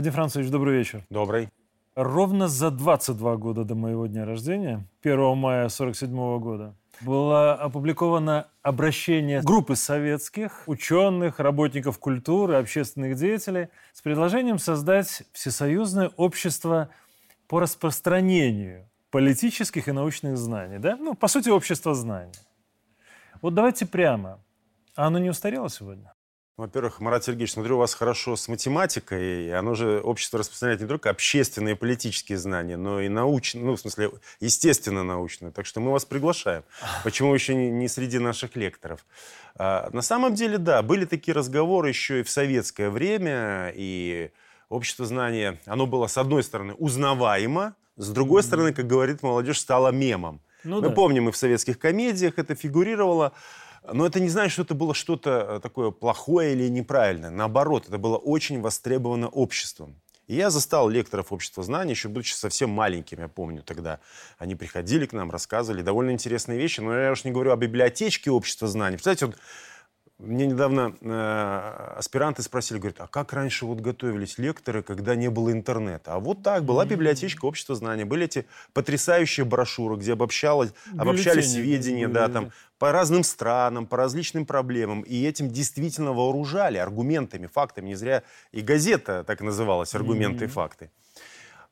Вадим Францович, добрый вечер. Добрый. Ровно за 22 года до моего дня рождения, 1 мая 1947 года, было опубликовано обращение группы советских ученых, работников культуры, общественных деятелей с предложением создать всесоюзное общество по распространению политических и научных знаний. Да? Ну, по сути, общество знаний. Вот давайте прямо. А оно не устарело сегодня? Во-первых, Марат Сергеевич, смотрю, у вас хорошо с математикой, и оно же, общество распространяет не только общественные и политические знания, но и научные, ну, в смысле, естественно-научные. Так что мы вас приглашаем. Почему еще не, не среди наших лекторов? А, на самом деле, да, были такие разговоры еще и в советское время, и общество знания, оно было, с одной стороны, узнаваемо, с другой стороны, как говорит молодежь, стало мемом. Ну, Мы да. помним, и в советских комедиях это фигурировало. Но это не значит, что это было что-то э, такое плохое или неправильное. Наоборот, это было очень востребовано обществом. И я застал лекторов общества знаний, еще будучи совсем маленьким, я помню тогда. Они приходили к нам, рассказывали довольно интересные вещи. Но я уж не говорю о библиотечке общества знаний. Представляете, вот мне недавно э, аспиранты спросили, говорят, а как раньше вот готовились лекторы, когда не было интернета? А вот так, была библиотечка общества знания, были эти потрясающие брошюры, где обобщалось, обобщались сведения, да, там, по разным странам, по различным проблемам, и этим действительно вооружали аргументами, фактами, не зря и газета так называлась, аргументы и факты.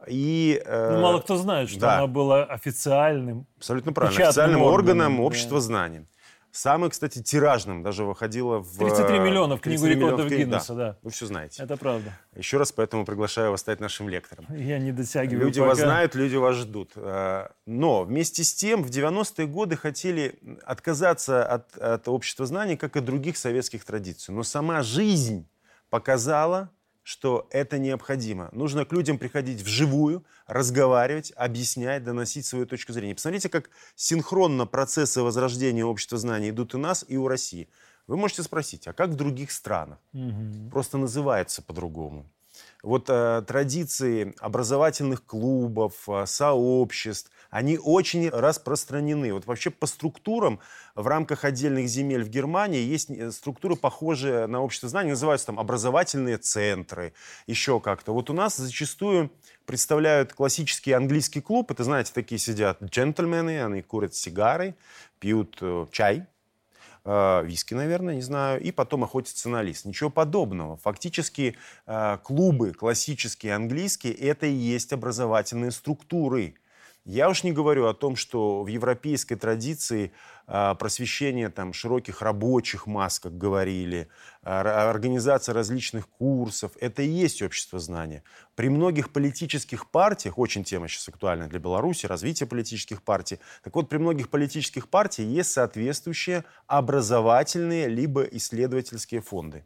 И, э, ну, мало кто знает, что да. она была официальным, Абсолютно правильно, официальным органом, органом общества да. знаний. Самым, кстати, тиражным даже выходило в... 33 миллиона в Книгу рекордов Гиннесса, да. да. Вы все знаете. Это правда. Еще раз поэтому приглашаю вас стать нашим лектором. Я не дотягиваю Люди пока. вас знают, люди вас ждут. А, но вместе с тем в 90-е годы хотели отказаться от, от общества знаний, как и других советских традиций. Но сама жизнь показала, что это необходимо. Нужно к людям приходить вживую, разговаривать, объяснять, доносить свою точку зрения. Посмотрите, как синхронно процессы возрождения общества знаний идут у нас, и у России. Вы можете спросить, а как в других странах? Угу. Просто называется по-другому вот э, традиции образовательных клубов, э, сообществ, они очень распространены. Вот вообще по структурам в рамках отдельных земель в Германии есть э, структуры, похожие на общество знаний, называются там образовательные центры, еще как-то. Вот у нас зачастую представляют классический английский клуб. Это, знаете, такие сидят джентльмены, они курят сигары, пьют э, чай, э, виски, наверное, не знаю, и потом охотятся на лис. Ничего подобного. Фактически клубы классические английские – это и есть образовательные структуры. Я уж не говорю о том, что в европейской традиции э, просвещение там, широких рабочих масс, как говорили, э, организация различных курсов, это и есть общество знания. При многих политических партиях, очень тема сейчас актуальна для Беларуси, развитие политических партий, так вот, при многих политических партиях есть соответствующие образовательные либо исследовательские фонды.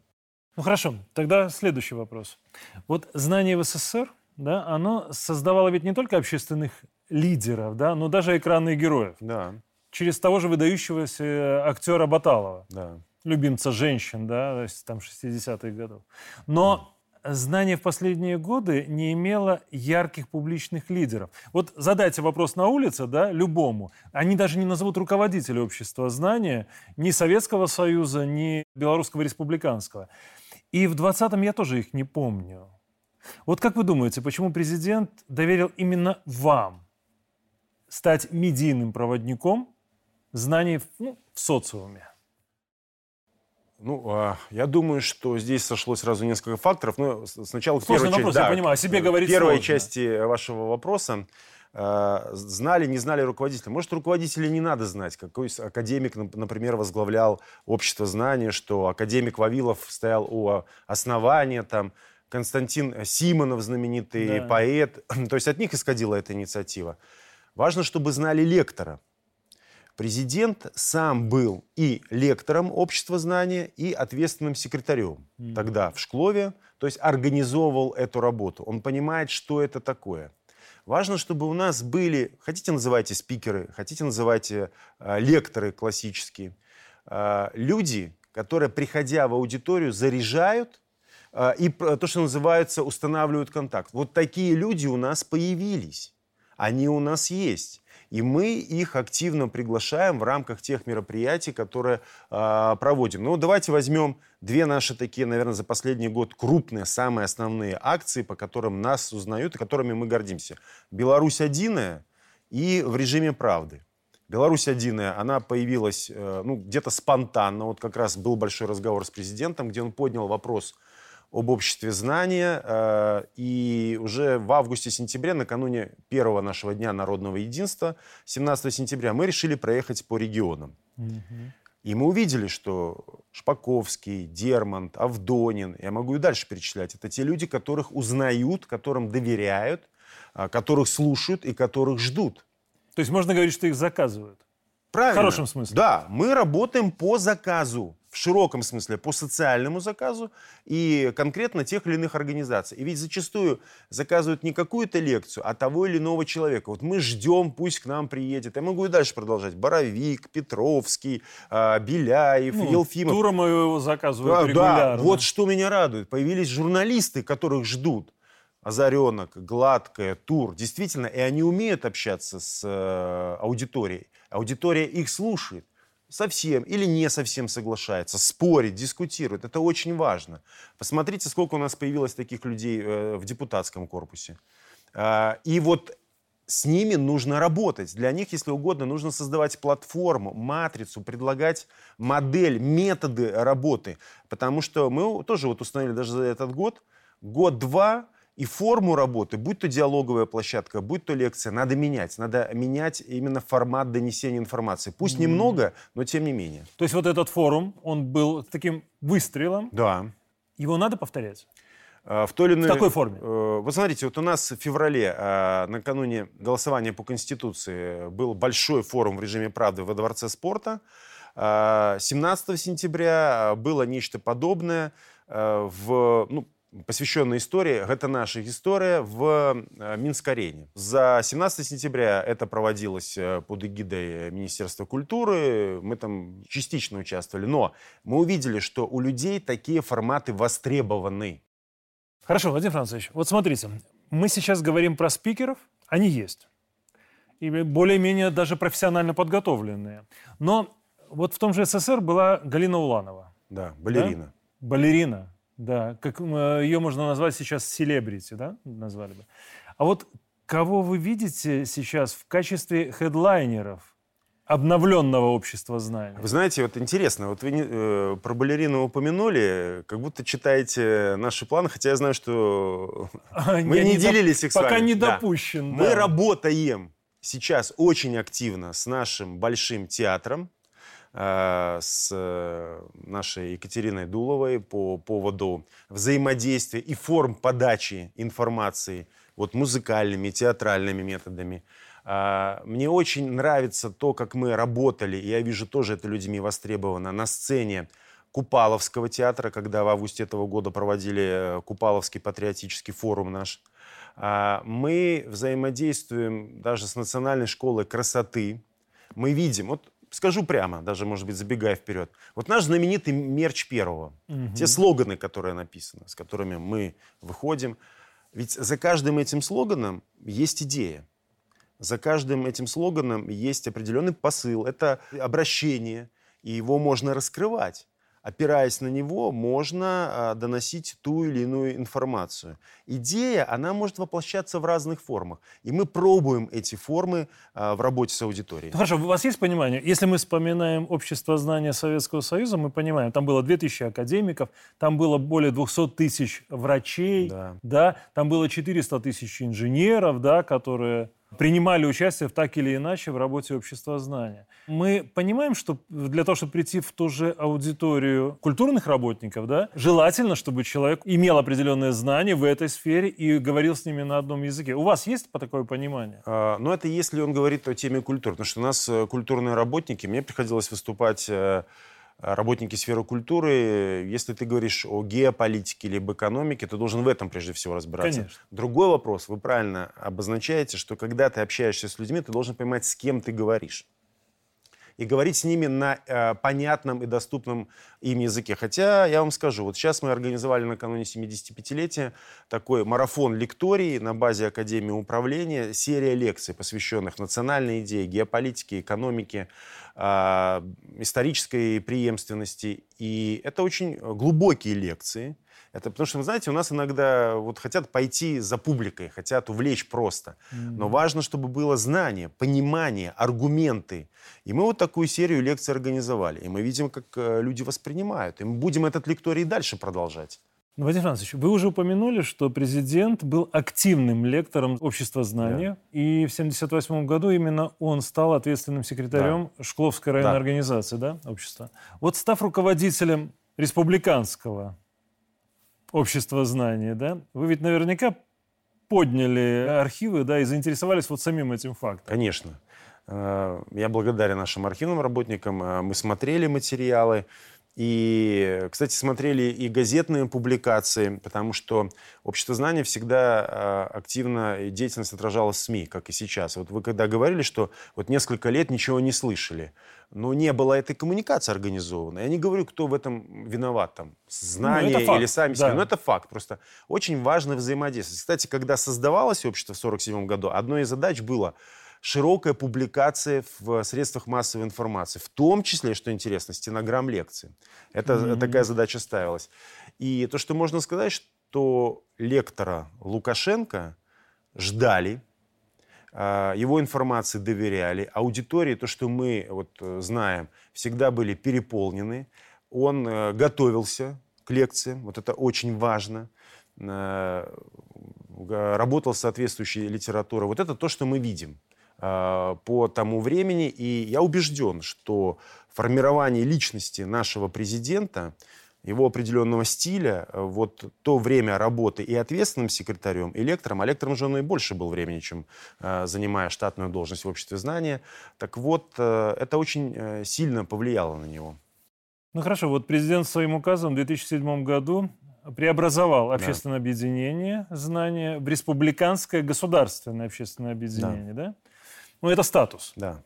Ну хорошо, тогда следующий вопрос. Вот знание в СССР, да, оно создавало ведь не только общественных лидеров, да, но даже экранных героев. Да. Через того же выдающегося актера Баталова. Да. Любимца женщин, да, то есть там 60-х годов. Но знание в последние годы не имело ярких публичных лидеров. Вот задайте вопрос на улице, да, любому. Они даже не назовут руководителя общества знания ни Советского Союза, ни Белорусского республиканского. И в 20-м я тоже их не помню. Вот как вы думаете, почему президент доверил именно вам стать медийным проводником знаний ну, в социуме? Ну, а, я думаю, что здесь сошло сразу несколько факторов. Но сначала Сложный первой вопрос, части, да, я понимаю, о себе говорить первой сложно. части вашего вопроса. А, знали, не знали руководителя. Может, руководителя не надо знать. Какой академик, например, возглавлял общество знания, что академик Вавилов стоял у основания там, Константин Симонов, знаменитый да. поэт. То есть от них исходила эта инициатива. Важно, чтобы знали лектора. Президент сам был и лектором общества знания, и ответственным секретарем mm. тогда в Шклове, то есть организовывал эту работу. Он понимает, что это такое. Важно, чтобы у нас были, хотите называйте спикеры, хотите называйте э, лекторы классические, э, люди, которые, приходя в аудиторию, заряжают э, и то, что называется, устанавливают контакт. Вот такие люди у нас появились. Они у нас есть. и мы их активно приглашаем в рамках тех мероприятий, которые э, проводим. Ну, давайте возьмем две наши такие, наверное, за последний год крупные, самые основные акции, по которым нас узнают и которыми мы гордимся. «Беларусь одиная» и «В режиме правды». Беларусь одиная, она появилась э, ну, где-то спонтанно. Вот как раз был большой разговор с президентом, где он поднял вопрос об обществе знания. Э, и уже в августе-сентябре, накануне первого нашего дня народного единства, 17 сентября, мы решили проехать по регионам. И мы увидели, что Шпаковский, Дермант, Авдонин, я могу и дальше перечислять, это те люди, которых узнают, которым доверяют, э, которых слушают и которых ждут. То есть можно говорить, что их заказывают? Правильно. В хорошем смысле. Да, мы работаем по заказу, в широком смысле, по социальному заказу и конкретно тех или иных организаций. И ведь зачастую заказывают не какую-то лекцию, а того или иного человека. Вот мы ждем, пусть к нам приедет. Я могу и дальше продолжать. Боровик, Петровский, а, Беляев, ну, Елфимов. Тура моего заказывают да, регулярно. Да, вот что меня радует. Появились журналисты, которых ждут. Озаренок, Гладкая, Тур. Действительно, и они умеют общаться с э, аудиторией. Аудитория их слушает совсем или не совсем соглашается, спорит, дискутирует. Это очень важно. Посмотрите, сколько у нас появилось таких людей э, в депутатском корпусе. Э, и вот с ними нужно работать. Для них, если угодно, нужно создавать платформу, матрицу, предлагать модель, методы работы. Потому что мы тоже вот установили даже за этот год, год-два и форму работы, будь то диалоговая площадка, будь то лекция, надо менять. Надо менять именно формат донесения информации. Пусть mm-hmm. немного, но тем не менее. То есть вот этот форум, он был таким выстрелом. Да. Его надо повторять? А, в той или иной... В какой форме? Э, вы смотрите, вот у нас в феврале, а, накануне голосования по Конституции, был большой форум в режиме правды во Дворце спорта. 17 а, сентября было нечто подобное в, ну, посвященная истории. Это наша история в э, Минск-арене. За 17 сентября это проводилось э, под эгидой Министерства культуры. Мы там частично участвовали. Но мы увидели, что у людей такие форматы востребованы. Хорошо, Владимир Францович, вот смотрите. Мы сейчас говорим про спикеров. Они есть. И более-менее даже профессионально подготовленные. Но вот в том же СССР была Галина Уланова. Да, балерина. Да? Балерина. Да, как ее можно назвать сейчас селебрити, да, назвали бы. А вот кого вы видите сейчас в качестве хедлайнеров обновленного общества знаний? Вы знаете, вот интересно, вот вы э, про балерину упомянули, как будто читаете наши планы, хотя я знаю, что а, мы не, не делились их пока с вами. Пока не допущен. Да. Мы работаем сейчас очень активно с нашим большим театром, Э, с э, нашей Екатериной Дуловой по поводу взаимодействия и форм подачи информации вот музыкальными, театральными методами. Э, мне очень нравится то, как мы работали, и я вижу тоже это людьми востребовано, на сцене Купаловского театра, когда в августе этого года проводили Купаловский патриотический форум наш. Мы взаимодействуем даже с Национальной школой красоты. Мы видим, вот скажу прямо, даже, может быть, забегая вперед. Вот наш знаменитый мерч первого. Угу. Те слоганы, которые написаны, с которыми мы выходим. Ведь за каждым этим слоганом есть идея. За каждым этим слоганом есть определенный посыл. Это обращение, и его можно раскрывать опираясь на него, можно а, доносить ту или иную информацию. Идея, она может воплощаться в разных формах. И мы пробуем эти формы а, в работе с аудиторией. Хорошо, у вас есть понимание? Если мы вспоминаем общество знания Советского Союза, мы понимаем, там было 2000 академиков, там было более 200 тысяч врачей, да. Да, там было 400 тысяч инженеров, да, которые принимали участие в так или иначе в работе общества знания. Мы понимаем, что для того, чтобы прийти в ту же аудиторию культурных работников, да, желательно, чтобы человек имел определенные знания в этой сфере и говорил с ними на одном языке. У вас есть по такое понимание? А, ну, это если он говорит о теме культуры. Потому что у нас э, культурные работники, мне приходилось выступать э, работники сферы культуры, если ты говоришь о геополитике или об экономике, ты должен в этом прежде всего разбираться. Конечно. Другой вопрос, вы правильно обозначаете, что когда ты общаешься с людьми, ты должен понимать, с кем ты говоришь. И говорить с ними на э, понятном и доступном им языке. Хотя я вам скажу, вот сейчас мы организовали накануне 75-летия такой марафон лекторий на базе Академии управления, серия лекций, посвященных национальной идее, геополитике, экономике, э, исторической преемственности. И это очень глубокие лекции, это потому что, вы знаете, у нас иногда вот хотят пойти за публикой, хотят увлечь просто. Но важно, чтобы было знание, понимание, аргументы. И мы вот такую серию лекций организовали. И мы видим, как э, люди воспринимают. И мы будем этот лекторий дальше продолжать. Ну, Владимир Францович, вы уже упомянули, что президент был активным лектором общества знания, да. и в 1978 году именно он стал ответственным секретарем да. Шкловской районной да. организации да, общества. Вот став руководителем республиканского общество знания, да? Вы ведь наверняка подняли архивы, да, и заинтересовались вот самим этим фактом. Конечно. Э, я благодарен нашим архивным работникам. Э, мы смотрели материалы. И, кстати, смотрели и газетные публикации, потому что общество знания всегда э, активно деятельность отражалась в СМИ, как и сейчас. Вот вы когда говорили, что вот несколько лет ничего не слышали, но не было этой коммуникации организованной. Я не говорю, кто в этом виноват, там, знания ну, или сами себе, да. но это факт. Просто очень важно взаимодействовать. Кстати, когда создавалось общество в 1947 году, одной из задач было широкая публикация в средствах массовой информации, в том числе, что интересно, стенограмм лекции. Это mm-hmm. такая задача ставилась. И то, что можно сказать, что лектора Лукашенко ждали, его информации доверяли, аудитории, то, что мы вот э, знаем, всегда были переполнены. Он э, готовился к лекциям, вот это очень важно. Э, работал с соответствующей литературой. Вот это то, что мы видим. Э, по тому времени. И я убежден, что формирование личности нашего президента, его определенного стиля, э, вот то время работы и ответственным секретарем, и лектором, а лектором же он и больше был времени, чем э, занимая штатную должность в обществе знания. Так вот, это очень сильно повлияло на него. Ну хорошо, вот президент своим указом в 2007 году преобразовал общественное да. объединение знания в республиканское государственное общественное объединение, да? да? Ну, это статус. Да.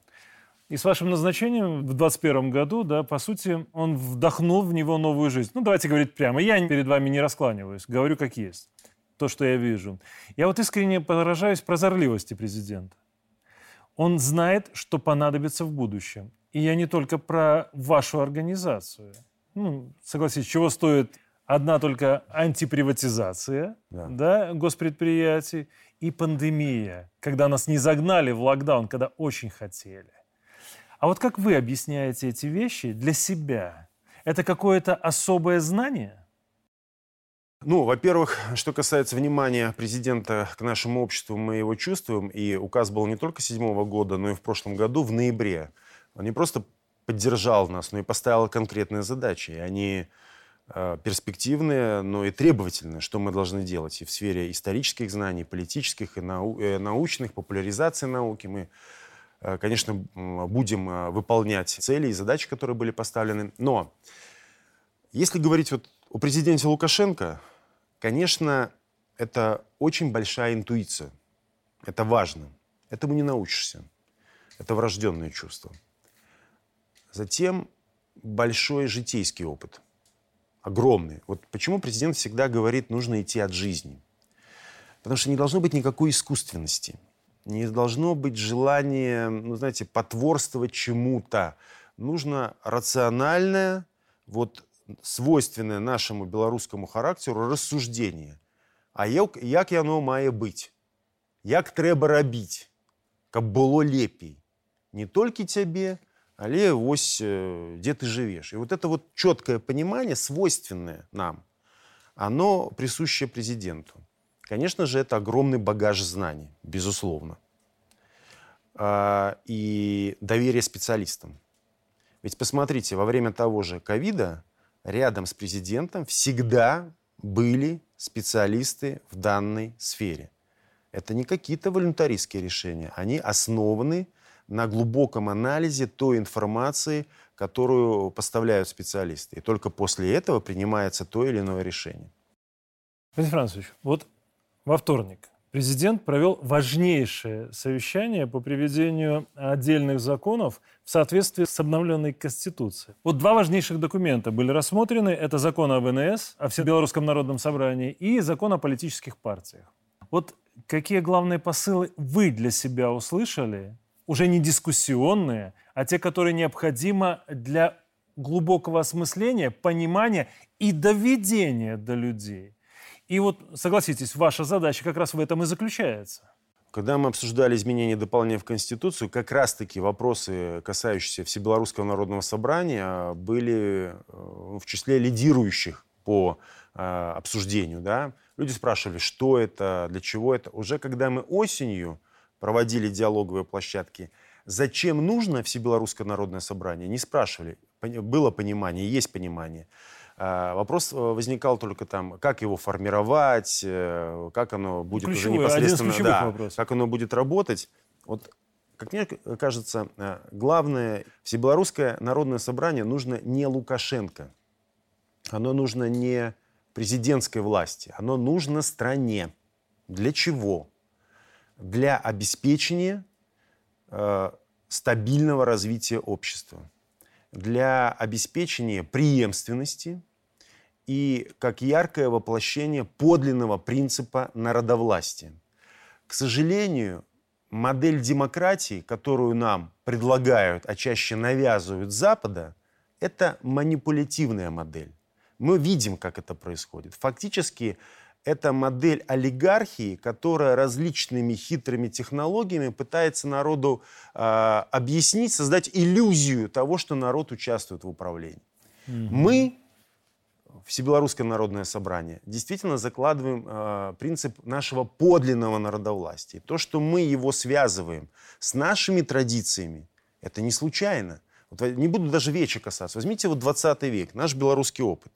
И с вашим назначением в 2021 году, да, по сути, он вдохнул в него новую жизнь. Ну, давайте говорить прямо. Я перед вами не раскланиваюсь, говорю как есть. То, что я вижу. Я вот искренне поражаюсь прозорливости президента. Он знает, что понадобится в будущем. И я не только про вашу организацию. Ну, согласитесь, чего стоит одна только антиприватизация да. Да, госпредприятий и пандемия, когда нас не загнали в локдаун, когда очень хотели. А вот как вы объясняете эти вещи для себя? Это какое-то особое знание? Ну, во-первых, что касается внимания президента к нашему обществу, мы его чувствуем. И указ был не только седьмого года, но и в прошлом году, в ноябре. Он не просто поддержал нас, но и поставил конкретные задачи. И они Э, перспективные, но и требовательные, что мы должны делать и в сфере исторических знаний, политических и нау э, научных, популяризации науки. Мы, конечно, будем выполнять цели и задачи, которые были поставлены. Но если говорить вот о президенте Лукашенко, конечно, это очень большая интуиция. Это важно. Этому не научишься. Это врожденное чувство. Затем большой житейский опыт – огромный. Вот почему президент всегда говорит, нужно идти от жизни. Потому что не должно быть никакой искусственности. Не должно быть желания, ну, знаете, потворствовать чему-то. Нужно рациональное, вот свойственное нашему белорусскому характеру рассуждение. А як, як яно мае быть? Як трэба рабіць, каб было лепей? Не только тебе, але вось где ты живешь. И вот это вот четкое понимание, свойственное нам, оно присуще президенту. Конечно же, это огромный багаж знаний, безусловно. А, и доверие специалистам. Ведь посмотрите, во время того же ковида рядом с президентом всегда были специалисты в данной сфере. Это не какие-то волюнтаристские решения, они основаны на глубоком анализе той информации, которую поставляют специалисты. И только после этого принимается то или иное решение. Владимир Францович, вот во вторник президент провел важнейшее совещание по приведению отдельных законов в соответствии с обновленной Конституцией. Вот два важнейших документа были рассмотрены. Это закон о ВНС, о Всебелорусском народном собрании, и закон о политических партиях. Вот какие главные посылы вы для себя услышали, уже не дискуссионные, а те, которые необходимы для глубокого осмысления, понимания и доведения до людей? И вот, согласитесь, ваша задача как раз в этом и заключается. Когда мы обсуждали изменения и дополнения в Конституцию, как раз-таки вопросы, касающиеся Всебелорусского народного собрания, были э, в числе лидирующих по э, обсуждению. Да? Люди спрашивали, что это, для чего это. Уже когда мы осенью проводили диалоговые площадки, зачем нужно Всебелорусское народное собрание, не спрашивали. Было понимание, есть понимание. А, вопрос э, возникал только там, как его формировать, э, как оно будет Ключевой, уже непосредственно, да, как оно будет работать. Вот, как мне кажется, э, главное, Всебелорусское народное собрание нужно не Лукашенко, оно нужно не президентской власти, оно нужно стране. Для чего? Для обеспечения э, стабильного развития общества, для обеспечения преемственности и как яркое воплощение подлинного принципа народовластия. К сожалению, модель демократии, которую нам предлагают, а чаще навязывают Запада, это манипулятивная модель. Мы видим, как это происходит. Фактически это модель олигархии, которая различными хитрыми технологиями пытается народу э, объяснить, создать иллюзию того, что народ участвует в управлении. Mm-hmm. Мы Всебелорусское народное собрание, действительно закладываем э, принцип нашего подлинного народовластия. То, что мы его связываем с нашими традициями, это не случайно. Вот, не буду даже веча касаться. Возьмите вот 20 век, наш белорусский опыт.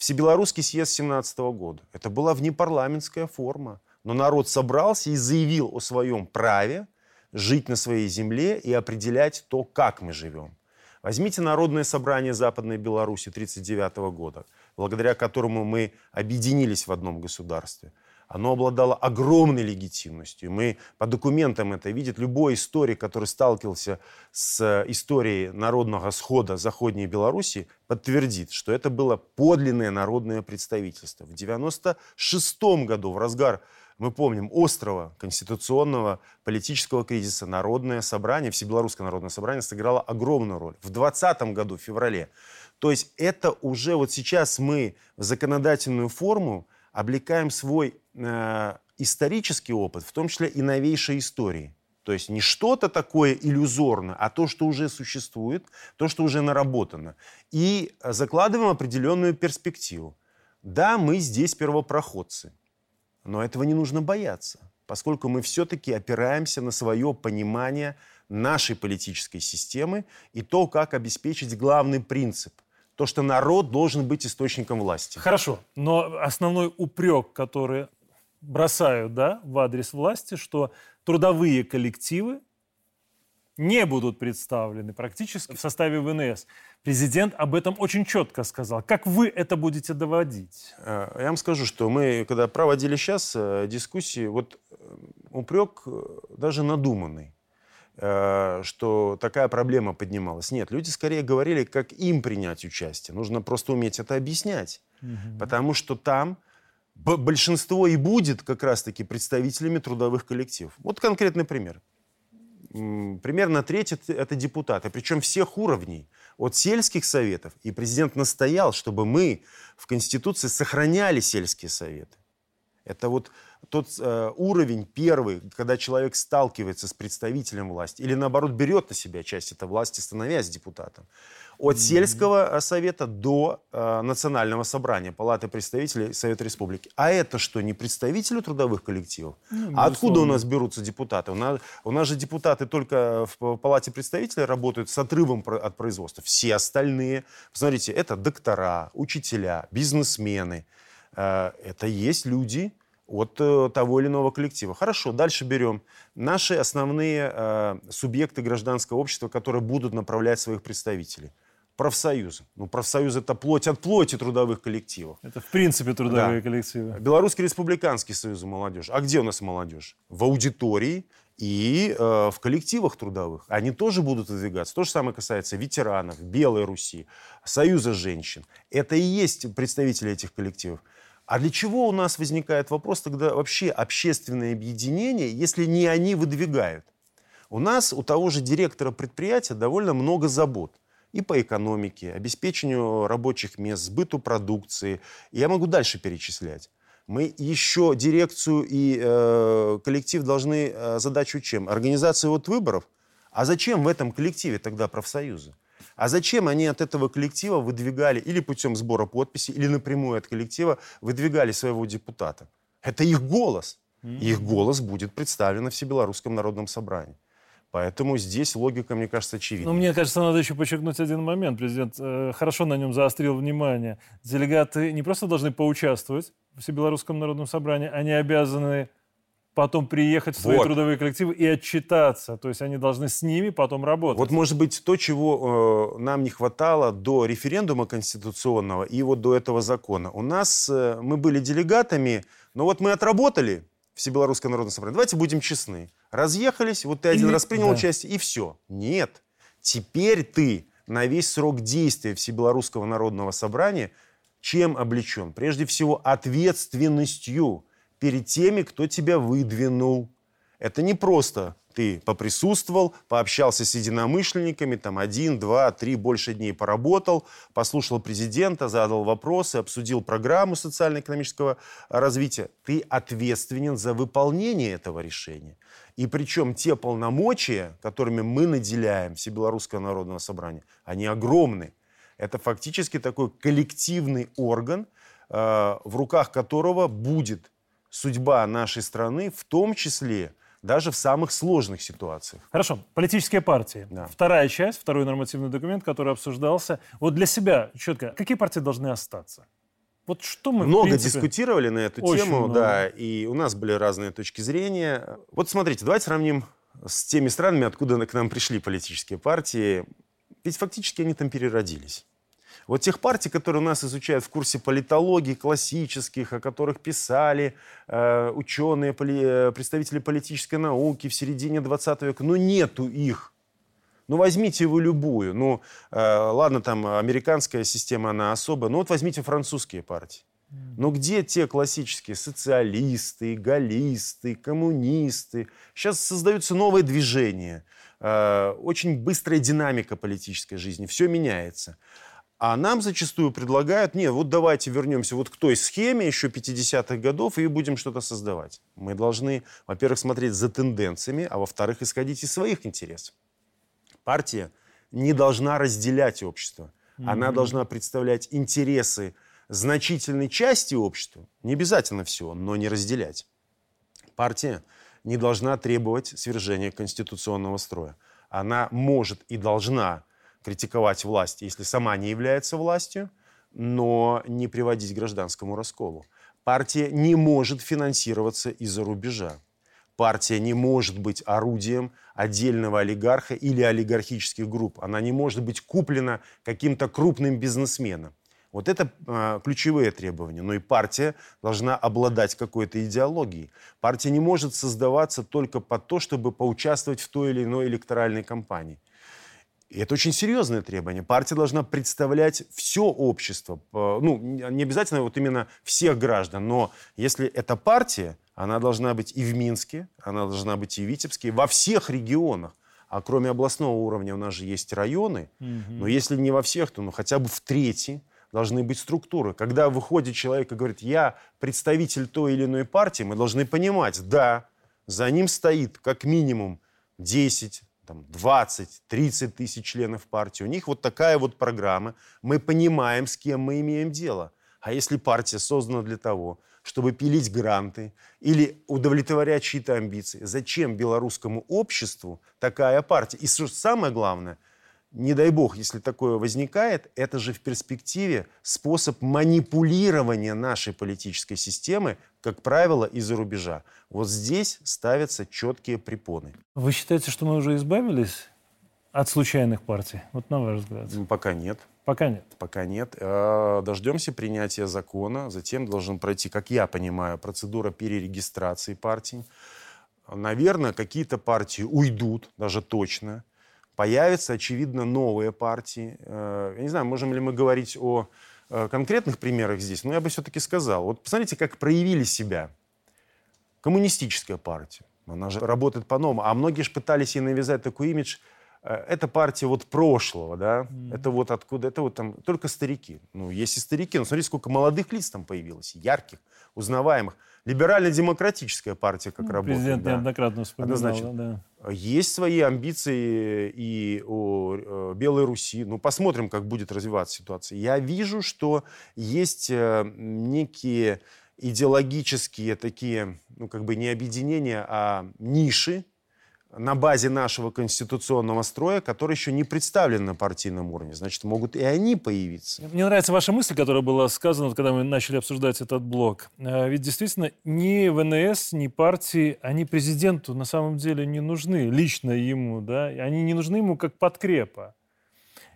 Всебелорусский съезд 17 года. Это была внепарламентская форма. Но народ собрался и заявил о своем праве жить на своей земле и определять то, как мы живем. Возьмите Народное собрание Западной Беларуси 1939 года, благодаря которому мы объединились в одном государстве. Оно обладало огромной легитимностью. Мы по документам это видим. Любой историк, который сталкивался с историей народного схода Заходней Беларуси, подтвердит, что это было подлинное народное представительство. В 1996 году, в разгар мы помним, острого конституционного политического кризиса Народное собрание, Всебелорусское народное собрание сыграло огромную роль. В 2020 году, в феврале. То есть это уже вот сейчас мы в законодательную форму облекаем свой э, исторический опыт, в том числе и новейшей истории. То есть не что-то такое иллюзорное, а то, что уже существует, то, что уже наработано. И закладываем определенную перспективу. Да, мы здесь первопроходцы. Но этого не нужно бояться, поскольку мы все-таки опираемся на свое понимание нашей политической системы и то, как обеспечить главный принцип – то, что народ должен быть источником власти. Хорошо, но основной упрек, который бросают да, в адрес власти, что трудовые коллективы не будут представлены практически в составе ВНС. Президент об этом очень четко сказал. Как вы это будете доводить? Э, я вам скажу, что мы, когда проводили сейчас э, дискуссии, вот э, упрек даже надуманный что такая проблема поднималась. Нет, люди скорее говорили, как им принять участие. Нужно просто уметь это объяснять. Угу. Потому что там большинство и будет как раз-таки представителями трудовых коллективов. Вот конкретный пример примерно треть это депутаты, причем всех уровней, от сельских советов. И президент настоял, чтобы мы в Конституции сохраняли сельские советы. Это вот тот э, уровень первый, когда человек сталкивается с представителем власти, или наоборот берет на себя часть этой власти, становясь депутатом. От сельского э, совета до э, национального собрания, палаты представителей Совета Республики. А это что, не представители трудовых коллективов? Ну, а откуда у нас берутся депутаты? У нас, у нас же депутаты только в палате представителей работают с отрывом от производства. Все остальные, посмотрите, это доктора, учителя, бизнесмены. Э, это есть люди, от э, того или иного коллектива. Хорошо, дальше берем наши основные э, субъекты гражданского общества, которые будут направлять своих представителей профсоюзы. Ну, профсоюз это плоть от плоти трудовых коллективов. Это в принципе трудовые да. коллективы. Белорусский республиканский союз молодежи. А где у нас молодежь? В аудитории и э, в коллективах трудовых. Они тоже будут выдвигаться. То же самое касается ветеранов, Белой Руси, Союза женщин. Это и есть представители этих коллективов. А для чего у нас возникает вопрос тогда вообще общественное объединение, если не они выдвигают? У нас, у того же директора предприятия довольно много забот и по экономике, обеспечению рабочих мест, сбыту продукции. Я могу дальше перечислять. Мы еще дирекцию и э, коллектив должны э, задачу чем? Организацию вот выборов. А зачем в этом коллективе тогда профсоюзы? А зачем они от этого коллектива выдвигали или путем сбора подписей, или напрямую от коллектива выдвигали своего депутата? Это их голос. Их голос будет представлен в Всебелорусском народном собрании. Поэтому здесь логика, мне кажется, очевидна. Но мне кажется, надо еще подчеркнуть один момент. Президент э, хорошо на нем заострил внимание. Делегаты не просто должны поучаствовать в Всебелорусском народном собрании, они обязаны потом приехать в свои вот. трудовые коллективы и отчитаться. То есть они должны с ними потом работать. Вот может быть то, чего э, нам не хватало до референдума конституционного и вот до этого закона. У нас э, мы были делегатами, но вот мы отработали Всебелорусское народное собрание. Давайте будем честны. Разъехались, вот ты один Или... раз принял да. участие, и все. Нет. Теперь ты на весь срок действия Всебелорусского народного собрания чем облечен? Прежде всего, ответственностью перед теми, кто тебя выдвинул. Это не просто ты поприсутствовал, пообщался с единомышленниками, там один, два, три, больше дней поработал, послушал президента, задал вопросы, обсудил программу социально-экономического развития. Ты ответственен за выполнение этого решения. И причем те полномочия, которыми мы наделяем Всебелорусского народного собрания, они огромны. Это фактически такой коллективный орган, э, в руках которого будет судьба нашей страны, в том числе даже в самых сложных ситуациях. Хорошо. Политические партии. Да. Вторая часть, второй нормативный документ, который обсуждался. Вот для себя четко, какие партии должны остаться? Вот что мы много принципе, дискутировали на эту тему, много. да, и у нас были разные точки зрения. Вот смотрите, давайте сравним с теми странами, откуда к нам пришли политические партии. Ведь фактически они там переродились. Вот тех партий, которые у нас изучают в курсе политологии классических, о которых писали э, ученые, поли, э, представители политической науки в середине 20 века, ну нету их. Ну, возьмите вы любую. Ну, э, ладно, там американская система, она особая. Но вот возьмите французские партии. Но где те классические социалисты, галлисты, коммунисты? Сейчас создаются новые движения. Э, очень быстрая динамика политической жизни. Все меняется. А нам зачастую предлагают, нет, вот давайте вернемся вот к той схеме еще 50-х годов и будем что-то создавать. Мы должны, во-первых, смотреть за тенденциями, а во-вторых, исходить из своих интересов. Партия не должна разделять общество. Mm-hmm. Она должна представлять интересы значительной части общества, не обязательно все, но не разделять. Партия не должна требовать свержения конституционного строя. Она может и должна критиковать власть, если сама не является властью, но не приводить к гражданскому расколу. Партия не может финансироваться из-за рубежа. Партия не может быть орудием отдельного олигарха или олигархических групп. Она не может быть куплена каким-то крупным бизнесменом. Вот это э, ключевые требования. Но и партия должна обладать какой-то идеологией. Партия не может создаваться только под то, чтобы поучаствовать в той или иной электоральной кампании. И это очень серьезное требование. Партия должна представлять все общество. Ну, не обязательно вот именно всех граждан, но если это партия, она должна быть и в Минске, она должна быть и в Витебске, во всех регионах. А кроме областного уровня у нас же есть районы. Угу. Но если не во всех, то ну, хотя бы в трети должны быть структуры. Когда выходит человек и говорит, я представитель той или иной партии, мы должны понимать, да, за ним стоит как минимум 10, там, 20-30 тысяч членов партии. У них вот такая вот программа. Мы понимаем, с кем мы имеем дело. А если партия создана для того, чтобы пилить гранты или удовлетворять чьи-то амбиции, зачем белорусскому обществу такая партия? И самое главное – не дай бог, если такое возникает, это же в перспективе способ манипулирования нашей политической системы, как правило, из-за рубежа. Вот здесь ставятся четкие препоны. Вы считаете, что мы уже избавились от случайных партий? Вот на ваш взгляд. Пока нет. Пока нет. Пока нет. Э, дождемся принятия закона. Затем должен пройти, как я понимаю, процедура перерегистрации партий. Наверное, какие-то партии уйдут, даже точно. Появятся, очевидно, новые партии. Э, я не знаю, можем ли мы говорить о конкретных примерах здесь, но я бы все-таки сказал. Вот посмотрите, как проявили себя коммунистическая партия. Она же работает по-новому. А многие же пытались ей навязать такой имидж – Э, это партия вот прошлого, да, mm-hmm. это вот откуда, это вот там только старики. Ну, есть и старики, но смотрите, сколько молодых лиц там появилось, ярких, узнаваемых. Либерально-демократическая партия как ну, работает. Президент да. неоднократно вспоминал, Однозначно. да. Есть свои амбиции и у э, Белой Руси. Ну, посмотрим, как будет развиваться ситуация. Я вижу, что есть э, некие идеологические такие, ну, как бы не объединения, а ниши, на базе нашего конституционного строя, который еще не представлен на партийном уровне. Значит, могут и они появиться. Мне нравится ваша мысль, которая была сказана, когда мы начали обсуждать этот блок. А ведь действительно ни ВНС, ни партии, они президенту на самом деле не нужны, лично ему. Да? Они не нужны ему как подкрепа.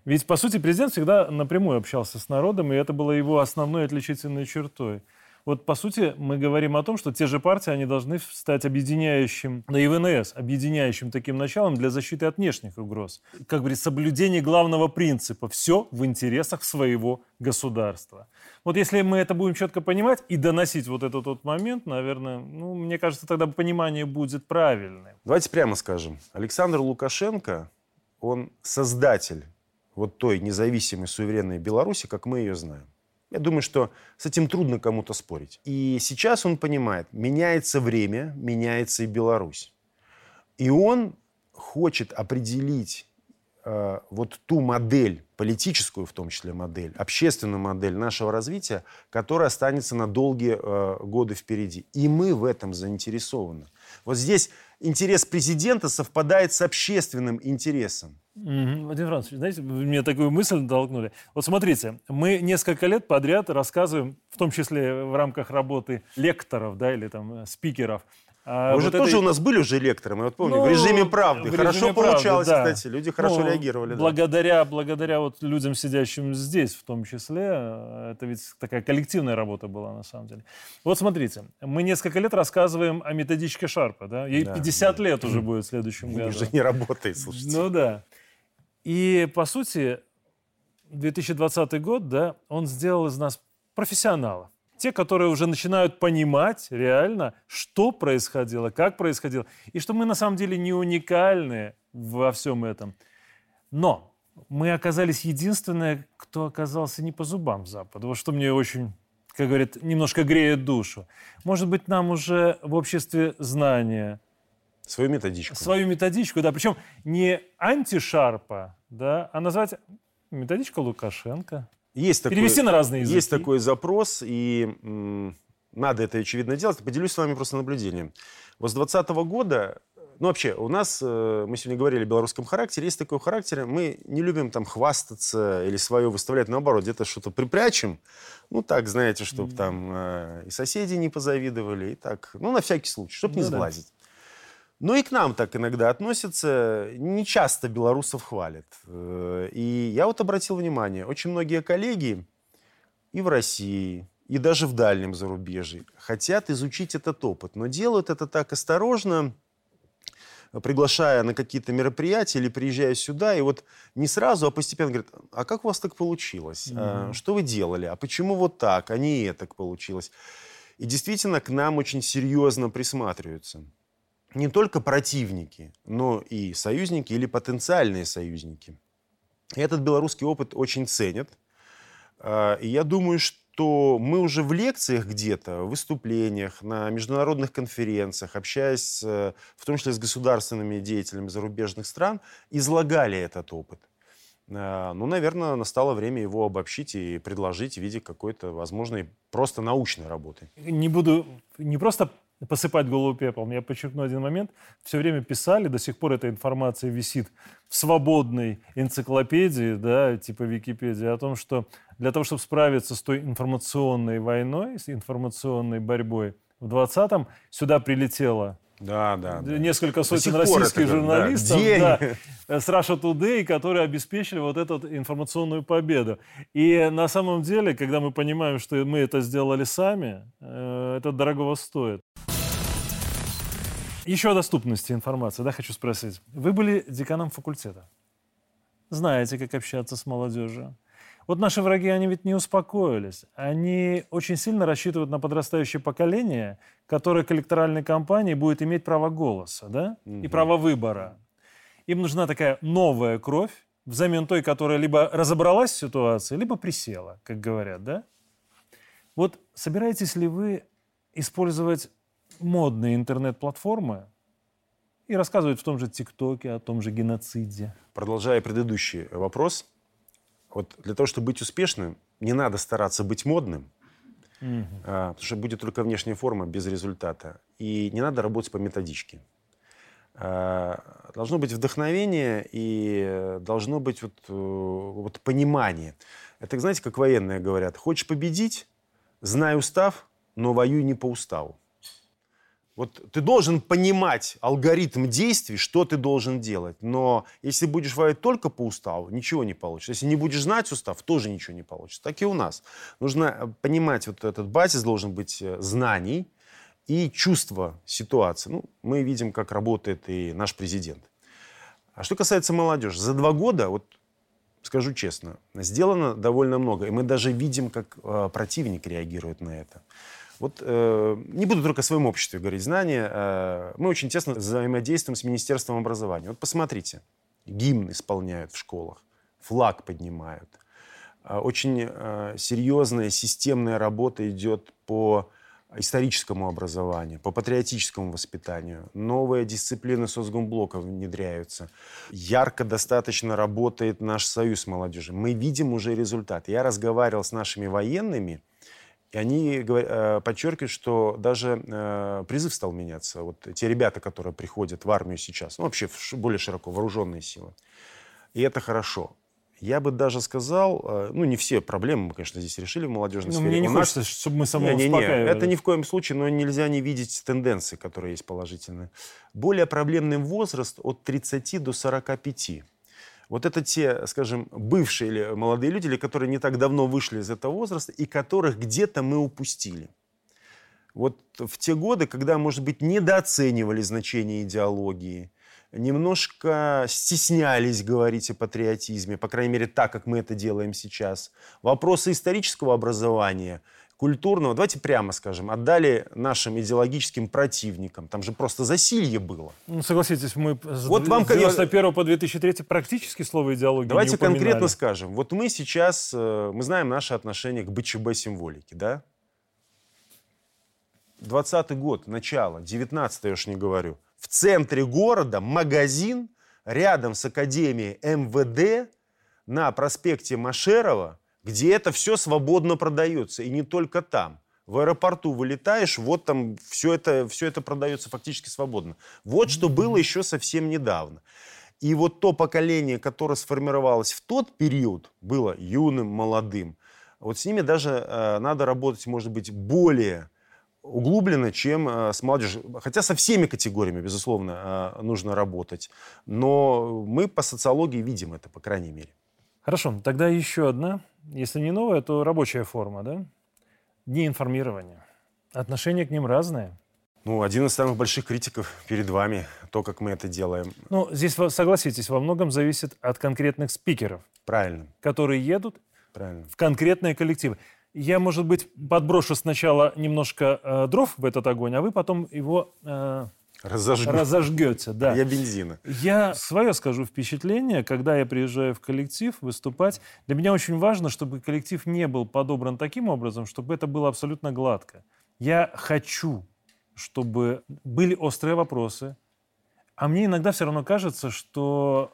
Ведь, по сути, президент всегда напрямую общался с народом, и это было его основной отличительной чертой. Вот, по сути, мы говорим о том, что те же партии, они должны стать объединяющим, да и ВНС, объединяющим таким началом для защиты от внешних угроз. Как говорится, соблюдение главного принципа. Все в интересах своего государства. Вот если мы это будем четко понимать и доносить вот этот вот момент, наверное, ну, мне кажется, тогда понимание будет правильным. Давайте прямо скажем. Александр Лукашенко, он создатель вот той независимой суверенной Беларуси, как мы ее знаем. Я думаю, что с этим трудно кому-то спорить. И сейчас он понимает, меняется время, меняется и Беларусь. И он хочет определить э, вот ту модель, политическую в том числе модель, общественную модель нашего развития, которая останется на долгие э, годы впереди. И мы в этом заинтересованы. Вот здесь интерес президента совпадает с общественным интересом. Владимир Францович, знаете, вы мне такую мысль толкнули. Вот смотрите, мы несколько лет подряд рассказываем, в том числе в рамках работы лекторов, да, или там э, спикеров, а уже вот тоже этой... у нас были уже лекторы, мы вот помним, ну, в режиме правды. В хорошо режиме получалось, правды, да. кстати, люди хорошо ну, реагировали. Благодаря, да. благодаря вот людям, сидящим здесь в том числе, э, это ведь такая коллективная работа была на самом деле. Вот смотрите, мы несколько лет рассказываем о методичке Шарпа, да? Ей да, 50 да. лет уже будет в следующем году. Уже не работает, слушайте. Ну да. И, по сути, 2020 год, да, он сделал из нас профессионалов те, которые уже начинают понимать реально, что происходило, как происходило, и что мы на самом деле не уникальны во всем этом. Но мы оказались единственные, кто оказался не по зубам Западу. Вот что мне очень, как говорят, немножко греет душу. Может быть, нам уже в обществе знания Свою методичку. Свою методичку, да. Причем не антишарпа, да, а назвать методичка Лукашенко. Есть такой, Перевести на разные языки. Есть такой запрос, и м, надо это, очевидно, делать. Поделюсь с вами просто наблюдением. Вот с 2020 года ну, вообще, у нас, э, мы сегодня говорили о белорусском характере, есть такой характер, мы не любим там хвастаться или свое выставлять, наоборот, где-то что-то припрячем, ну, так, знаете, чтобы mm-hmm. там э, и соседи не позавидовали, и так, ну, на всякий случай, чтобы ну, не сглазить. Ну и к нам так иногда относятся. Не часто белорусов хвалят. Э, и я вот обратил внимание, очень многие коллеги и в России, и даже в дальнем зарубежье хотят изучить этот опыт, но делают это так осторожно, приглашая на какие-то мероприятия или приезжая сюда, и вот не сразу, а постепенно говорят, а как у вас так получилось? Mm-hmm. что вы делали? А почему вот так, а не так получилось? И действительно к нам очень серьезно присматриваются не только противники, но и союзники или потенциальные союзники. И этот белорусский опыт очень ценят. А, и я думаю, что мы уже в лекциях где-то, в выступлениях, на международных конференциях, общаясь в том числе с государственными деятелями зарубежных стран, излагали этот опыт. А, ну, наверное, настало время его обобщить и предложить в виде какой-то возможной просто научной работы. Не буду не просто посыпать голову пеплом. Я подчеркну один момент. Все время писали, до сих пор эта информация висит в свободной энциклопедии, да, типа Википедии, о том, что для того, чтобы справиться с той информационной войной, с информационной борьбой, в 20-м сюда прилетела Да, да. да. Несколько сотен российских журналистов да, да, с Russia Today, которые обеспечили вот эту информационную победу. И на самом деле, когда мы понимаем, что мы это сделали сами, э, это дорого стоит. Еще о доступности информации, да, хочу спросить. Вы были деканом факультета. Знаете, как общаться с молодежью. Вот наши враги, они ведь не успокоились. Они очень сильно рассчитывают на подрастающее поколение, которое к электоральной кампании будет иметь право голоса, да, угу. и право выбора. Им нужна такая новая кровь, взамен той, которая либо разобралась в ситуации, либо присела, как говорят, да? Вот собираетесь ли вы использовать модные интернет-платформы и рассказывать в том же ТикТоке о том же геноциде? Продолжая предыдущий вопрос, вот для того, чтобы быть успешным, не надо стараться быть модным, угу. а, потому что будет только внешняя форма без результата. И не надо работать по методичке. А, должно быть вдохновение и должно быть вот, э, вот понимание. Это, знаете, как военные говорят, хочешь победить, знай устав, но воюй не по уставу. Вот ты должен понимать алгоритм действий, что ты должен делать. Но если будешь воевать только по уставу, ничего не получится. Если не будешь знать устав, тоже ничего не получится. Так и у нас. Нужно э, понимать, вот этот базис должен быть э, знаний и чувство ситуации. Ну, мы видим, как работает и наш президент. А что касается молодежи, за два года, вот скажу честно, сделано довольно много. И мы даже видим, как э, противник реагирует на это. Вот э, не буду только о своем обществе говорить знания. Э, мы очень тесно взаимодействуем с Министерством образования. Вот посмотрите, гимн исполняют в школах, флаг поднимают. Э, очень э, серьезная системная работа идет по историческому образованию, по патриотическому воспитанию. Новые дисциплины соцгумблока внедряются. Ярко достаточно работает наш союз молодежи. Мы видим уже результат. Я разговаривал с нашими военными, и они э, подчеркивают, что даже э, призыв стал меняться. Вот те ребята, которые приходят в армию сейчас, ну, вообще более широко, вооруженные силы. И это хорошо. Я бы даже сказал, э, ну, не все проблемы мы, конечно, здесь решили в молодежной ну, сфере. Мне не У хочется, нас... чтобы мы само не, не, не, Это ни в коем случае, но нельзя не видеть тенденции, которые есть положительные. Более проблемный возраст от 30 до 45. Вот это те, скажем, бывшие или молодые люди, или которые не так давно вышли из этого возраста, и которых где-то мы упустили. Вот в те годы, когда, может быть, недооценивали значение идеологии, немножко стеснялись говорить о патриотизме, по крайней мере, так, как мы это делаем сейчас. Вопросы исторического образования – культурного, давайте прямо скажем, отдали нашим идеологическим противникам. Там же просто засилье было. Ну, согласитесь, мы с вот вам, 91 по 2003 практически слово идеология Давайте не конкретно скажем. Вот мы сейчас, э, мы знаем наше отношение к БЧБ-символике, да? 20 год, начало, 19 я уж не говорю. В центре города магазин рядом с Академией МВД на проспекте Машерова – где это все свободно продается, и не только там. В аэропорту вылетаешь, вот там все это, все это продается фактически свободно. Вот что было еще совсем недавно. И вот то поколение, которое сформировалось в тот период, было юным, молодым. Вот с ними даже э, надо работать, может быть, более углубленно, чем э, с молодежью. Хотя со всеми категориями, безусловно, э, нужно работать. Но мы по социологии видим это, по крайней мере. Хорошо, тогда еще одна, если не новая, то рабочая форма, да? Дни информирования. Отношение к ним разное. Ну, один из самых больших критиков перед вами, то, как мы это делаем. Ну, здесь, согласитесь, во многом зависит от конкретных спикеров. Правильно. Которые едут Правильно. в конкретные коллективы. Я, может быть, подброшу сначала немножко э, дров в этот огонь, а вы потом его э, Разожгу. разожгете. Да. Я бензина. Я свое скажу впечатление, когда я приезжаю в коллектив выступать. Для меня очень важно, чтобы коллектив не был подобран таким образом, чтобы это было абсолютно гладко. Я хочу, чтобы были острые вопросы, а мне иногда все равно кажется, что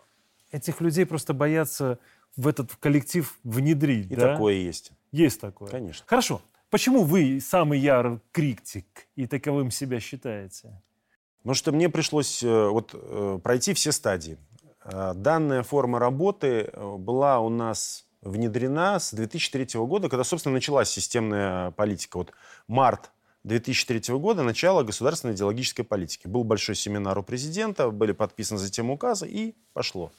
этих людей просто боятся в этот коллектив внедрить. И да? такое есть. Есть такое. Конечно. Хорошо. Почему вы самый ярый критик и таковым себя считаете? Потому что мне пришлось э, вот, э, пройти все стадии. Э, данная форма работы была у нас внедрена с 2003 года, когда, собственно, началась системная политика. Вот март 2003 года начало государственной идеологической политики. Был большой семинар у президента, были подписаны затем указы и пошло.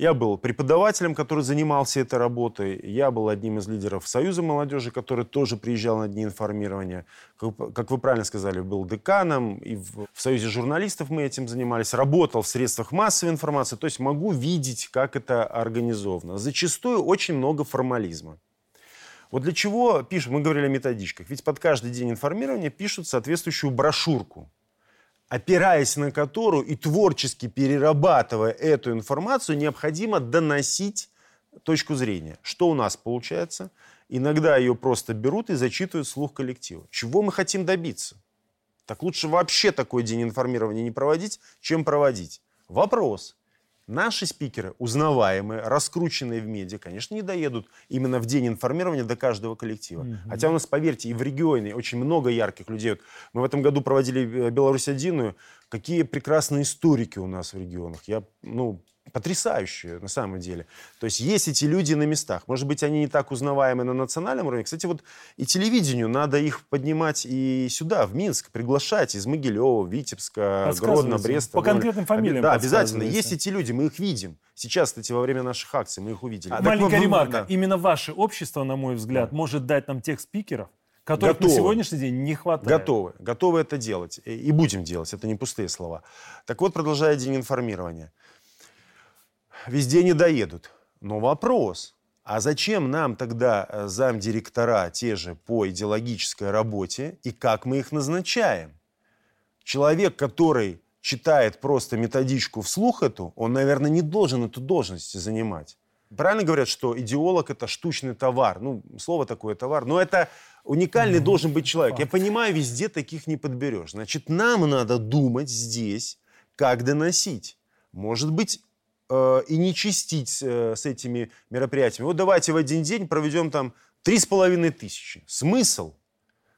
Я был преподавателем, который занимался этой работой. Я был одним из лидеров Союза молодежи, который тоже приезжал на дни информирования. Как, вы правильно сказали, был деканом. И в, Союзе журналистов мы этим занимались. Работал в средствах массовой информации. То есть могу видеть, как это организовано. Зачастую очень много формализма. Вот для чего пишут, мы говорили о методичках, ведь под каждый день информирования пишут соответствующую брошюрку опираясь на которую и творчески перерабатывая эту информацию, необходимо доносить точку зрения. Что у нас получается? Иногда ее просто берут и зачитывают слух коллектива. Чего мы хотим добиться? Так лучше вообще такой день информирования не проводить, чем проводить. Вопрос. Наши спикеры, узнаваемые, раскрученные в медиа, конечно, не доедут именно в день информирования до каждого коллектива. Угу. Хотя у нас, поверьте, и в регионе очень много ярких людей. Вот мы в этом году проводили э, Беларусь-1. Какие прекрасные историки у нас в регионах. Я, ну, потрясающие на самом деле. То есть есть эти люди на местах. Может быть, они не так узнаваемы на национальном уровне. Кстати, вот и телевидению надо их поднимать и сюда, в Минск, приглашать из Могилева, Витебска, Гродно, Бреста. По конкретным фамилиям Да, обязательно. Есть эти люди, мы их видим. Сейчас, кстати, во время наших акций мы их увидели. А, Маленькая вы, ремарка. Да. Именно ваше общество, на мой взгляд, да. может дать нам тех спикеров, которых Готовы. на сегодняшний день не хватает. Готовы. Готовы это делать. И будем делать. Это не пустые слова. Так вот, продолжая день информирования везде не доедут. Но вопрос, а зачем нам тогда э, замдиректора те же по идеологической работе и как мы их назначаем? Человек, который читает просто методичку вслух эту, он, наверное, не должен эту должность занимать. Правильно говорят, что идеолог – это штучный товар. Ну, слово такое товар. Но это уникальный должен быть человек. Я понимаю, везде таких не подберешь. Значит, нам надо думать здесь, как доносить. Может быть, э, и не чистить э, с этими мероприятиями. Вот давайте в один день проведем там три с половиной тысячи. Смысл?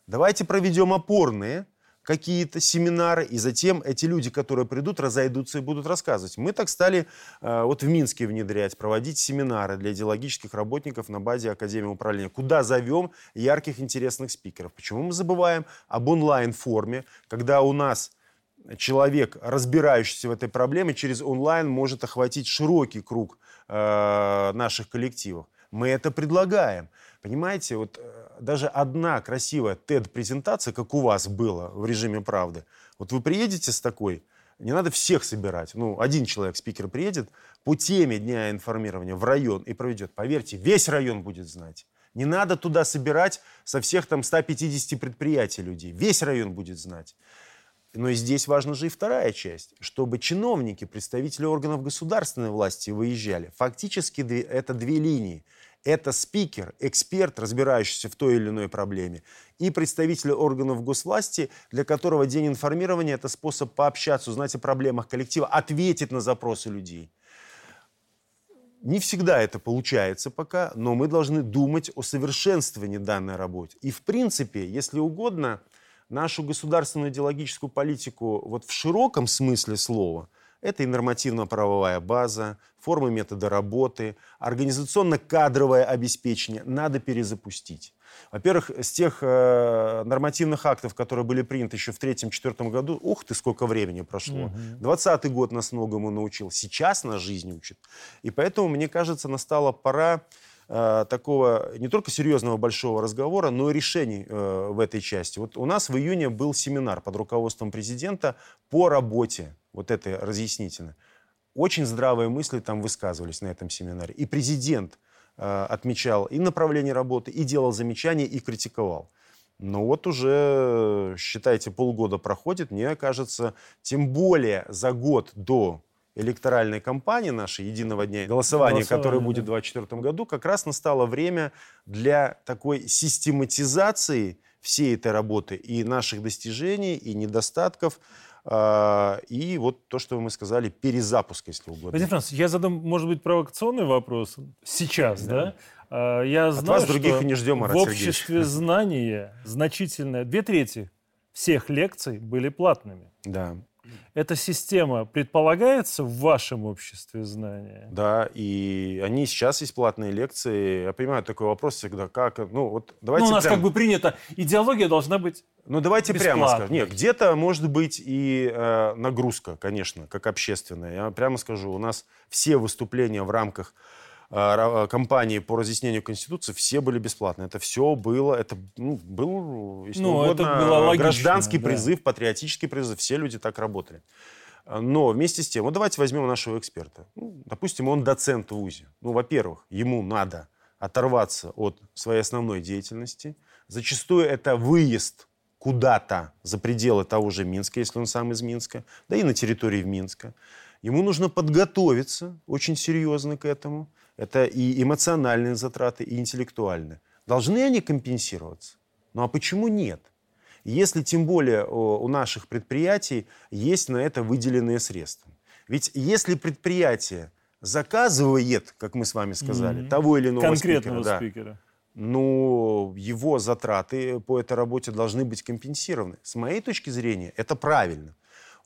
Давайте проведем опорные какие-то семинары, и затем эти люди, которые придут, разойдутся и будут рассказывать. Мы так стали э, вот в Минске внедрять, проводить семинары для идеологических работников на базе Академии управления. Куда зовем ярких, интересных спикеров. Почему мы забываем об онлайн-форме, когда у нас человек, разбирающийся в этой проблеме, через онлайн может охватить широкий круг э, наших коллективов. Мы это предлагаем. Понимаете, вот э, даже одна красивая TED-презентация, как у вас было в режиме правды, вот вы приедете с такой, не надо всех собирать. Ну, один человек, спикер, приедет по теме дня информирования в район и проведет. Поверьте, весь район будет знать. Не надо туда собирать со всех там 150 предприятий людей. Весь район будет знать. Но и здесь важна же и вторая часть, чтобы чиновники, представители органов государственной власти выезжали. Фактически это две линии. Это спикер, эксперт, разбирающийся в той или иной проблеме, и представители органов госвласти, для которого день информирования – это способ пообщаться, узнать о проблемах коллектива, ответить на запросы людей. Не всегда это получается пока, но мы должны думать о совершенствовании данной работы. И в принципе, если угодно – нашу государственную идеологическую политику вот в широком смысле слова это и нормативно-правовая база, формы метода работы, организационно-кадровое обеспечение надо перезапустить. Во-первых, с тех э, нормативных актов, которые были приняты еще в третьем-четвертом году, ух ты, сколько времени прошло. Двадцатый угу. год нас многому научил, сейчас нас жизнь учит. И поэтому, мне кажется, настала пора Э, такого не только серьезного большого разговора, но и решений э, в этой части. Вот у нас в июне был семинар под руководством президента по работе, вот это разъяснительно. Очень здравые мысли там высказывались на этом семинаре. И президент э, отмечал и направление работы, и делал замечания, и критиковал. Но вот уже, считайте, полгода проходит, мне кажется, тем более за год до электоральной кампании нашей «Единого дня голосования», голосования которое будет в 2024 году, как раз настало время для такой систематизации всей этой работы и наших достижений, и недостатков, а, и вот то, что мы сказали, перезапуск, если угодно. Владимир Францович, я задам, может быть, провокационный вопрос сейчас, да? да? А, я От знаю, вас других и не ждем, Марат В обществе знания значительное, две трети всех лекций были платными. Да. Эта система предполагается в вашем обществе знания? Да, и они сейчас есть платные лекции. Я понимаю такой вопрос всегда, как, ну вот давайте Ну, у нас прям- как бы принято, идеология должна быть Ну, давайте прямо бесплатной. скажем. Нет, где-то может быть и э, нагрузка, конечно, как общественная. Я прямо скажу, у нас все выступления в рамках ра- кампании по разъяснению Конституции все были бесплатные. Это все было, это ну, был, если Ну, это угодно, было логично, гражданский да. призыв, патриотический призыв. Все люди так работали. Но вместе с тем, вот давайте возьмем нашего эксперта. Ну, допустим, он доцент в ВУЗе. Ну, во-первых, ему надо оторваться от своей основной деятельности. Зачастую это выезд куда-то за пределы того же Минска, если он сам из Минска, да и на территории Минска. Ему нужно подготовиться очень серьезно к этому. Это и эмоциональные затраты, и интеллектуальные. Должны они компенсироваться? Ну а почему нет? Если тем более у наших предприятий есть на это выделенные средства. Ведь если предприятие заказывает, как мы с вами сказали, Мгм. того или иного конкретного спикера, да, спикера. ну, его затраты по этой работе должны быть компенсированы. С моей точки зрения, это правильно.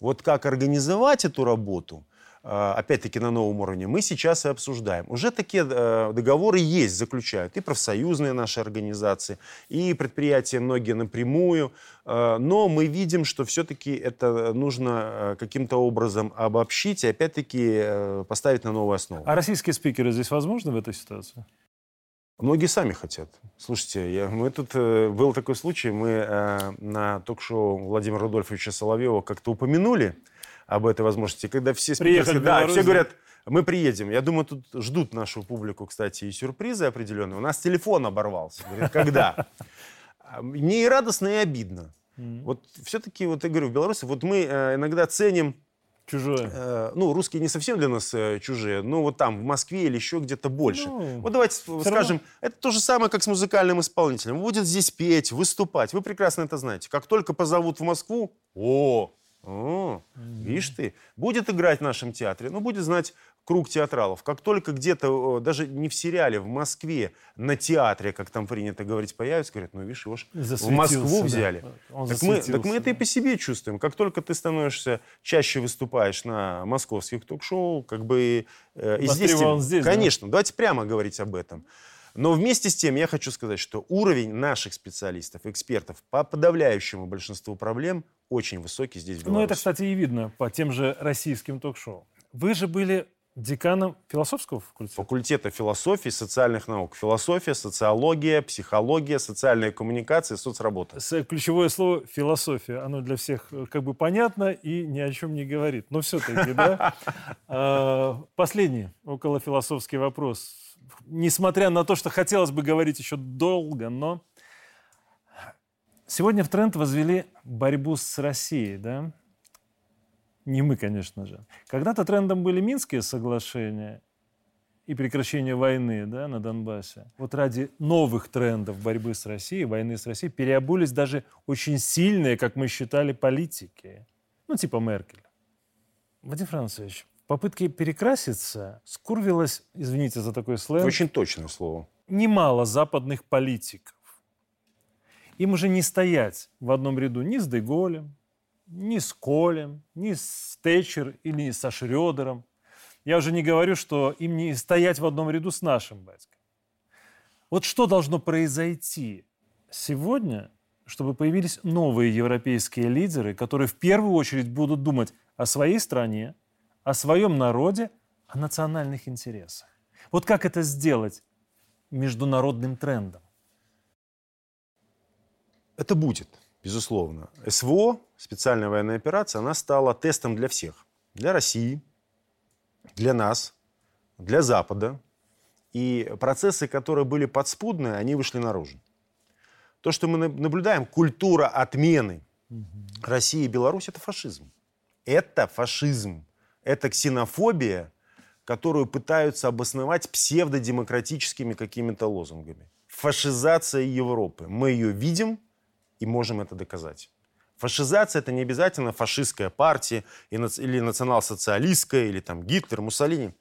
Вот как организовать эту работу, опять-таки на новом уровне, мы сейчас и обсуждаем. Уже такие э, договоры есть, заключают и профсоюзные наши организации, и предприятия многие напрямую. Э, Но мы видим, что все-таки это нужно э, каким-то образом обобщить и опять-таки поставить на новую основу. А российские спикеры здесь возможны в этой ситуации? Многие сами хотят. Слушайте, я, мы тут э, был такой случай, мы э, на ток-шоу Владимира Рудольфовича Соловьева как-то упомянули об этой возможности, когда все в да, все говорят, мы приедем. Я думаю, тут ждут нашу публику, кстати, и сюрпризы определенные. У нас телефон оборвался. Говорит, когда? А Мне и радостно, и обидно. Вот все-таки, вот я говорю, в Беларуси, вот мы э, иногда ценим Чужое. Э, ну, русские не совсем для нас э, чужие, но вот там, в Москве или еще где-то больше. Ну, вот давайте скажем, это то же самое, как с музыкальным исполнителем. Будет здесь петь, выступать. Вы прекрасно это знаете. Как только позовут в Москву, о, о, видишь ты, будет играть в нашем театре, ну, будет знать круг театралов. Как только где-то, даже не в сериале, в Москве, на театре, как там принято говорить, появится, говорят, ну, видишь, его ж в Москву да. взяли. Он Так мы, так мы это и да. по себе чувствуем. Как только ты становишься, чаще выступаешь на московских ток-шоу, как бы э, и здесь... Тебе- здесь, да? Конечно, давайте прямо говорить об этом. Но вместе с тем я хочу сказать, что уровень наших специалистов, экспертов по подавляющему большинству проблем очень высокий здесь, в Ну, это, Беларуси. кстати, и видно по тем же российским ток-шоу. Вы же были деканом философского факультета. Факультета философии, социальных наук. Философия, социология, психология, социальная коммуникация, соцработа. Ключевое слово «философия». Оно для всех э, как бы понятно и ни о чем не говорит. Но все-таки, да? А, Последний около философский вопрос. Несмотря на то, что хотелось бы говорить еще долго, но... Сегодня в тренд возвели борьбу с Россией, да? Не мы, конечно же. Когда-то трендом были Минские соглашения и прекращение войны да, на Донбассе. Вот ради новых трендов борьбы с Россией, войны с Россией, переобулись даже очень сильные, как мы считали, политики. Ну, типа Меркель. Вадим Францевич, в попытке перекраситься скурвилось, извините за такой сленг, Очень точное слово. немало западных политиков. Им уже не стоять в одном ряду ни с Деголем, ни с Колем, ни с Тэтчер или со Шрёдером. Я уже не говорю, что им не стоять в одном ряду с нашим батькой. Вот что должно произойти сегодня, чтобы появились новые европейские лидеры, которые в первую очередь будут думать о своей стране, о своем народе, о национальных интересах. Вот как это сделать международным трендом? Это будет, безусловно. СВО, специальная военная операция, она стала тестом для всех. Для России, для нас, для Запада. И процессы, которые были подспудные, они вышли наружу. То, что мы на- наблюдаем, культура отмены России и Беларуси, это фашизм. Это фашизм. Это ксенофобия, которую пытаются обосновать псевдодемократическими какими-то лозунгами. Фашизация Европы. Мы ее видим и можем это доказать. Фашизация это не обязательно фашистская партия или национал-социалистская, или там Гитлер, Муссолини.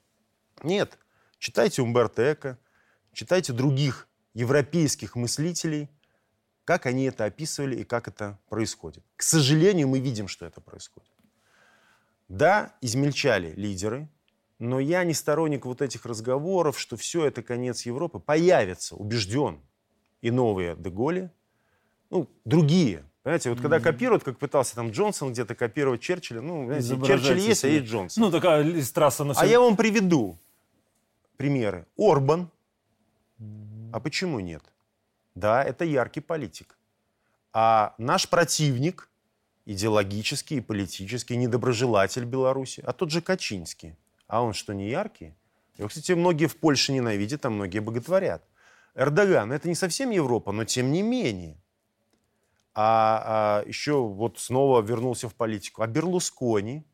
Нет. Читайте Умберто Эко, читайте других европейских мыслителей, как они это описывали и как это происходит. К сожалению, мы видим, что это происходит. Да, измельчали лидеры, но я не сторонник вот этих разговоров, что все это конец Европы. Появится, убежден, и новые Деголи, ну, другие. Понимаете, вот когда копируют, как пытался там Джонсон где-то копировать Черчилля, ну, знаете, Черчилль есть, а есть Джонсон. Ну, такая трасса на все... А я вам приведу примеры. Орбан. А почему нет? Да, это яркий политик. А наш противник, идеологический и политический, недоброжелатель Беларуси, а тот же Качинский. А он что, не яркий? Его, кстати, многие в Польше ненавидят, а многие боготворят. Эрдоган, это не совсем Европа, но тем не менее. А, а еще вот снова вернулся в политику. А Берлускони,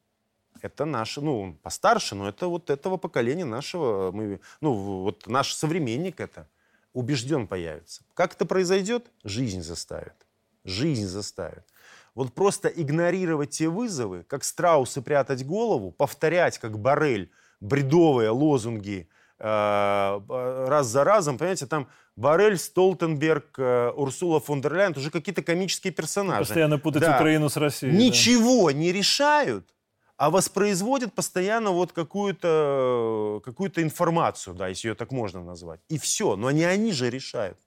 это наш, ну, он постарше, но это вот этого поколения нашего, мы, ну, вот наш современник это, убежден появится. Как это произойдет? Жизнь заставит. Жизнь заставит. Вот просто игнорировать те вызовы, как страусы прятать голову, повторять, как Барель, бредовые лозунги э, раз за разом, понимаете, там Барель, Столтенберг, э, Урсула фон дер Ляйен, уже какие-то комические персонажи. Постоянно путать да. Украину с Россией. Ничего да. не решают, а воспроизводят постоянно вот какую-то какую информацию, да, если ее так можно назвать. И все. Но не они же решают.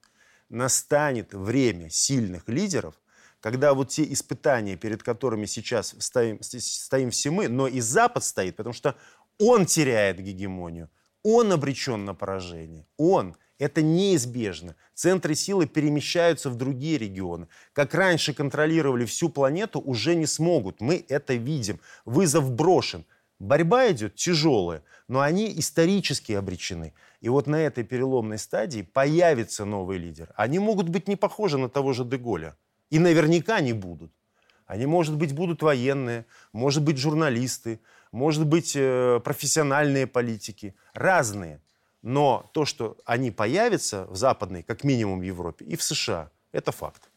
Настанет время сильных лидеров, когда вот те испытания, перед которыми сейчас стоим, стоим все мы, но и Запад стоит, потому что он теряет гегемонию, он обречен на поражение, он. Это неизбежно. Центры силы перемещаются в другие регионы. Как раньше контролировали всю планету, уже не смогут. Мы это видим. Вызов брошен. Борьба идет тяжелая, но они исторически обречены. И вот на этой переломной стадии появится новый лидер. Они могут быть не похожи на того же Деголя. И наверняка не будут. Они, может быть, будут военные, может быть, журналисты, может быть, э, профессиональные политики. Разные. Но то, что они появятся в западной, как минимум Европе, и в США, это факт.